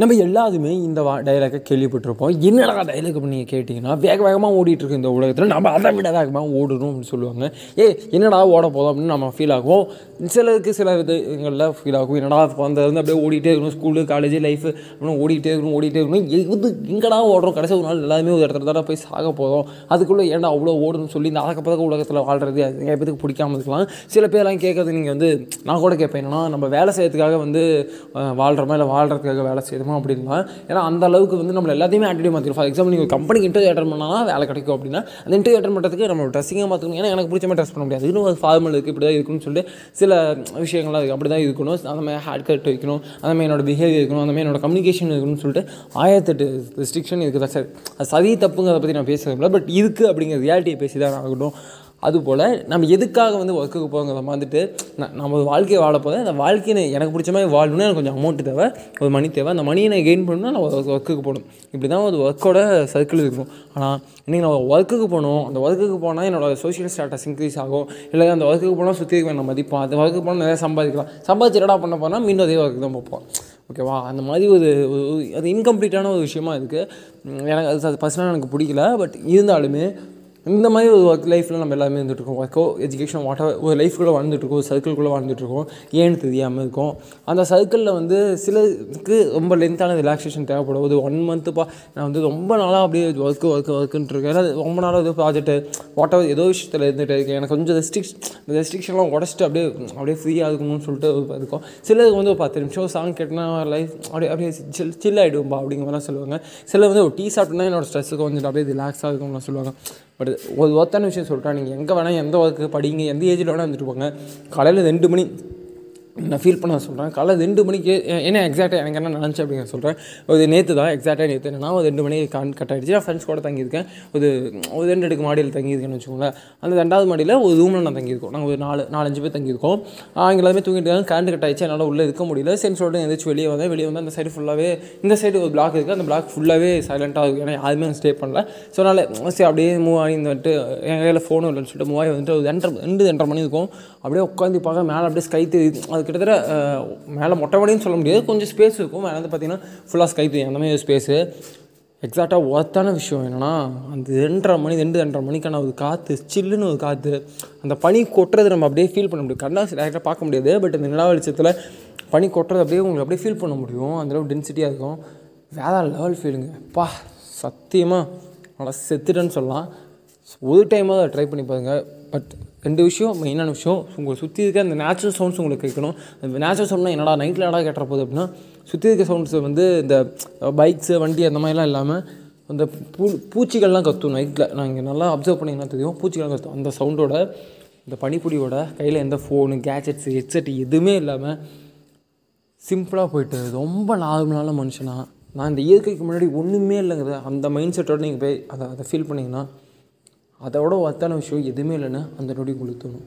நம்ம எல்லாருமே இந்த வா டைலாக்கை கேள்விப்பட்டிருப்போம். என்னடா டைலாக் நீங்கள் கேட்டிங்கன்னா வேக வேகமாக ஓடிட்டு இந்த உலகத்தில். நம்ம அதை விட வேகமாக ஓடணும் அப்படின்னு சொல்லுவாங்க. ஏ என்னடா ஓட போதும் அப்படின்னு நம்ம ஃபீல் ஆகும். சிலருக்கு சில இதுங்களில் ஃபீல் ஆகும். என்னடா அந்த வந்து அப்படியே ஓடிட்டே இருக்கணும். ஸ்கூலு காலேஜ் லைஃப் அப்படின்னு ஓடிட்டே இருக்கணும் ஓடிட்டே இருக்கணும். எது எங்கடா ஓடுறோம்? கடைசி ஒரு நாள் எல்லாருமே ஒரு இடத்துல தான் போய் சாக போதும் அதுக்குள்ளே ஏன்டா அவ்வளோ ஓடணும்னு சொல்லி இந்த அழக்க பதக்க உலகத்தில் வாழ்றது எங்கள் பேருக்கு பிடிக்காம இருக்கலாம். சில பேர்லாம் கேட்கறது நீங்கள் வந்து நான் கூட கேட்பேன். என்னன்னா நம்ம வேலை செய்யறதுக்காக வந்து வாழ்கிறோமா இல்லை வாழ்கிறதுக்காக வேலை செய்யணும் அப்படின்னா ஏன்னா அந்த அளவுக்கு வந்து நம்ம எல்லாத்தையுமே ஆட்டிடியூட் மாற்றிடும் ஃபார் எக்ஸாம்பிள் நீங்கள் கம்பெனிக்கு இன்டர்வியூ அட்டன் பண்ணால் வேலை கிடைக்கும் அப்படின்னா அந்த இன்டர்வியூ அட்டன் பண்ணுறதுக்கு நம்ம ட்ரெஸ்ஸிங்காக மாற்றணும் ஏன்னா எனக்கு பிடிச்ச மாதிரி ட்ரெஸ் பண்ண முடியாது. இன்னும் ஒரு ஃபார்மல் இருக்குது இப்படி தான் இருக்குன்னு சொல்லிட்டு சில விஷயங்கள்லாம் இருக்குது அப்படி தான் இருக்கணும். அந்த மாதிரி ஹேட் கட் வைக்கணும். அந்த மாதிரி என்னோட பிஹேவியர் இருக்கணும். அந்த மாதிரி என்னோட கம்யூனிகேஷன் இருக்கணும்னு சொல்லிட்டு ஆயிரத்தெட்டு ரெஸ்ட்ரிக்ஷன் இருக்குது சார் அது சரி தப்புங்கிறத பற்றி நான் பேசுகிறதில்ல பட் இருக்குது அப்படிங்கிற ரியாலிட்டியை பேசி தான் ஆகட்டும் அதுபோல் நம்ம எதுக்காக வந்து ஒர்க்குக்கு போகிறத வந்துட்டு நான் நம்ம வாழ்க்கையை வாழ அந்த வாழ்க்கையை எனக்கு பிடிச்ச மாதிரி வாழணும்னா எனக்கு கொஞ்சம் அமௌண்ட் தேவை. ஒரு மணி தேவை. அந்த மணியை நான் கெயின் பண்ணணும்னா நான் ஒர்க்குக்கு போகணும். இப்படி தான் ஒரு ஒர்க்கோட சர்க்கிள் இருக்கும். ஆனால் இன்றைக்கி நான் ஒர்க்குக்கு போகணும். அந்த ஒர்க்குக்கு போனால் என்னோட சோஷியல் ஸ்டேட்டஸ் இன்க்ரீஸ் ஆகும். இல்லை அந்த ஒர்க்குக்கு போனால் சுற்றி இருக்க நான் மதிப்போம் அந்த ஒர்க்குக்கு போனால் நிறையா சம்பாதிக்கலாம். சம்பாதிச்சு என்னடா பண்ண போனால் மீண்டும் அதே ஒர்க்கு தான் பார்ப்போம் ஓகேவா அந்த மாதிரி ஒரு அது இன்கம்ப்ளீட்டான ஒரு விஷயமா இருக்குது எனக்கு அது அது பர்சனலாக எனக்கு பிடிக்கல. பட் இருந்தாலுமே இந்த மாதிரி ஒரு ஒர்க் லைஃப்பில் நம்ம எல்லாமே இருந்துகிட்ருக்கோம் ஒர்க்கோ எஜுகேஷன் வாட்டர் ஒரு லைஃப்குள்ளே வாழ்ந்துட்டுருக்கோம் ஒரு சர்க்கிள்குள்ளே வாழ்ந்துட்டுருக்கோம். ஏன்னு தெரியாமல் இருக்கும். அந்த சர்க்கிளில் வந்து சிலருக்கு ரொம்ப லென்த்தான ரிலாக்ஸேஷன் தேவைப்படும். ஒரு ஒன் மந்த்துப்பா நான் வந்து ரொம்ப நாளாக அப்படியே ஒர்க்கு ஒர்க்கு ஒர்க்குன்ட்டு இருக்கேன். ஏன்னா ரொம்ப நாளாக ஏதோ ப்ராஜெக்ட்டு வாட்டர் ஏதோ விஷயத்தில் இருந்துகிட்டே இருக்கேன். எனக்கு கொஞ்சம் ரெஸ்ட்ரிக்ஷ் ரெஸ்ட்ரிக்ஷன்லாம் உடச்சிட்டு அப்படியே அப்படியே ஃப்ரீயாக இருக்கணும்னு சொல்லிட்டு இருக்கும். சிலருக்கு வந்து ஒரு பத்து நிமிஷம் சாங் கேட்டனா லைஃப் அப்படியே அப்படியே சில் சில் ஆகிடும்பா அப்படிங்கிற மாதிரிலாம் சொல்லுவாங்க. சிலர் வந்து ஒரு டீ சாப்பிட்டுனா என்னோட ஸ்ட்ரெஸ்ஸுக்கு வந்துட்டு அப்படியே ரிலாக்ஸாக இருக்கும்னு சொல்லுவாங்க. பட் ஒரு ஒருத்தான விஷயம் சொல்லிட்டா நீங்கள் எங்கே வேணால் எந்த ஒர்க்கு படிங்க எந்த ஏஜில் வேணால் வந்துட்டு போங்க. காலையில் ரெண்டு மணி நான் ஃபீல் பண்ண சொல்கிறேன் காலைல ரெண்டு மணிக்கு என்ன எக்ஸாக்டாக எனக்கு என்ன நினச்சி அப்படின்னு சொல்கிறேன் ஒரு நேற்று தான் எக்ஸாக்டாக நேற்று என்னன்னா ஒரு ரெண்டு மணிக்கு கான் கட் ஆகிடுச்சு நான் ஃப்ரெண்ட்ஸ் கூட தங்கியிருக்கேன். ஒரு ஒரு ரெண்டு அடுக்கு மாடியில் தங்கியிருக்கேன்னு வச்சுக்கோங்களேன். அந்த ரெண்டாவது மாடியில் ஒரு ரூமில் நான் தங்கியிருக்கோம். நாங்கள் ஒரு நாலு நாலஞ்சு பேர் தங்கியிருக்கோம். அவங்க எல்லாருமே தூங்கிட்டு இருக்காங்க. கரண்ட் கட் ஆகிடுச்சு என்னால் உள்ளே இருக்க முடியல. சரி சொல்லிட்டு எந்திரிச்சு வெளியே வந்தேன். வெளியே வந்து அந்த சைடு ஃபுல்லாகவே இந்த சைடு ஒரு பிளாக் இருக்குது அந்த பிளாக் ஃபுல்லாகவே சைலண்ட்டாக இருக்குது ஏன்னா யாருமே ஸ்டே பண்ணல. ஸோ அதனால் சரி அப்படியே மூவ் ஆகி இந்த வந்துட்டு என் கையில் ஃபோனும் இல்லைன்னு சொல்லிட்டு மூவ் ஆகி வந்துட்டு ஒரு ரெண்டரை ரெண்டு ரெண்டரை மணி இருக்கும். அப்படியே உட்காந்து பார்க்க மேலே அப்படியே ஸ்கை அது கிட்டத்தட்ட மேலே மொட்டை மாடின்னு சொல்ல முடியாது. கொஞ்சம் ஸ்பேஸ் இருக்கும். மேலே வந்து பார்த்தீங்கன்னா ஃபுல்லாக ஸ்கை தெரியும். அந்த மாதிரி ஸ்பேஸு எக்ஸாக்டாக ஒர்த்தான விஷயம் என்னென்னா அந்த ரெண்டரை மணி ரெண்டு ரெண்டரை மணிக்கான ஒரு காற்று சில்லுன்னு ஒரு காற்று அந்த பனி கொட்டுறது நம்ம அப்படியே ஃபீல் பண்ண முடியும். கண்ணா டேரெக்டாக பார்க்க முடியாது. பட் இந்த நிலா வெளிச்சத்தில் பனி கொட்டுறது அப்படியே உங்களுக்கு அப்படியே ஃபீல் பண்ண முடியும். அந்தளவு டென்சிட்டியாக இருக்கும். வேற லெவல் ஃபீலுங்க பா சத்தியமாக நல்லா செத்துட்டேன்னு சொல்லலாம். ஒரு டைமாக அதை ட்ரை பண்ணி பாருங்கள் பட் ரெண்டு விஷயம் மெயினான விஷயம் உங்களை சுற்றி இருக்க அந்த நேச்சுரல் சவுண்ட்ஸ் உங்களுக்கு கேட்கணும். அந்த நேச்சுரல் சவுண்ட்னா என்னடா நைட்டில் என்னடா கேட்டுற போகுது அப்படின்னா சுற்றி இருக்க சவுண்ட்ஸ் வந்து இந்த பைக்ஸு வண்டி அந்த மாதிரிலாம் இல்லாமல் அந்த பூ பூச்சிகள்லாம் கத்தும் நைட்டில் நான் இங்கே நல்லா அப்சர்வ் பண்ணிங்கன்னா தெரியும்? பூச்சிகள்லாம் கத்தும். அந்த சவுண்டோட இந்த பனிப்பொடியோட கையில் எந்த ஃபோனு கேட்ஜெட்ஸு ஹெட்செட் எதுவுமே இல்லாமல் சிம்பிளாக போயிட்டு ரொம்ப நார்மலான மனுஷனா நான் இந்த இயற்கைக்கு முன்னாடி ஒன்றுமே இல்லைங்கிறத அந்த மைண்ட் செட்டோட நீங்கள் போய் அதை அதை ஃபீல் பண்ணிங்கன்னா அதோட ஒர்த்தான விஷயம் எதுவுமே இல்லைன்னா அந்த நொடி உங்களுக்கு தோணும்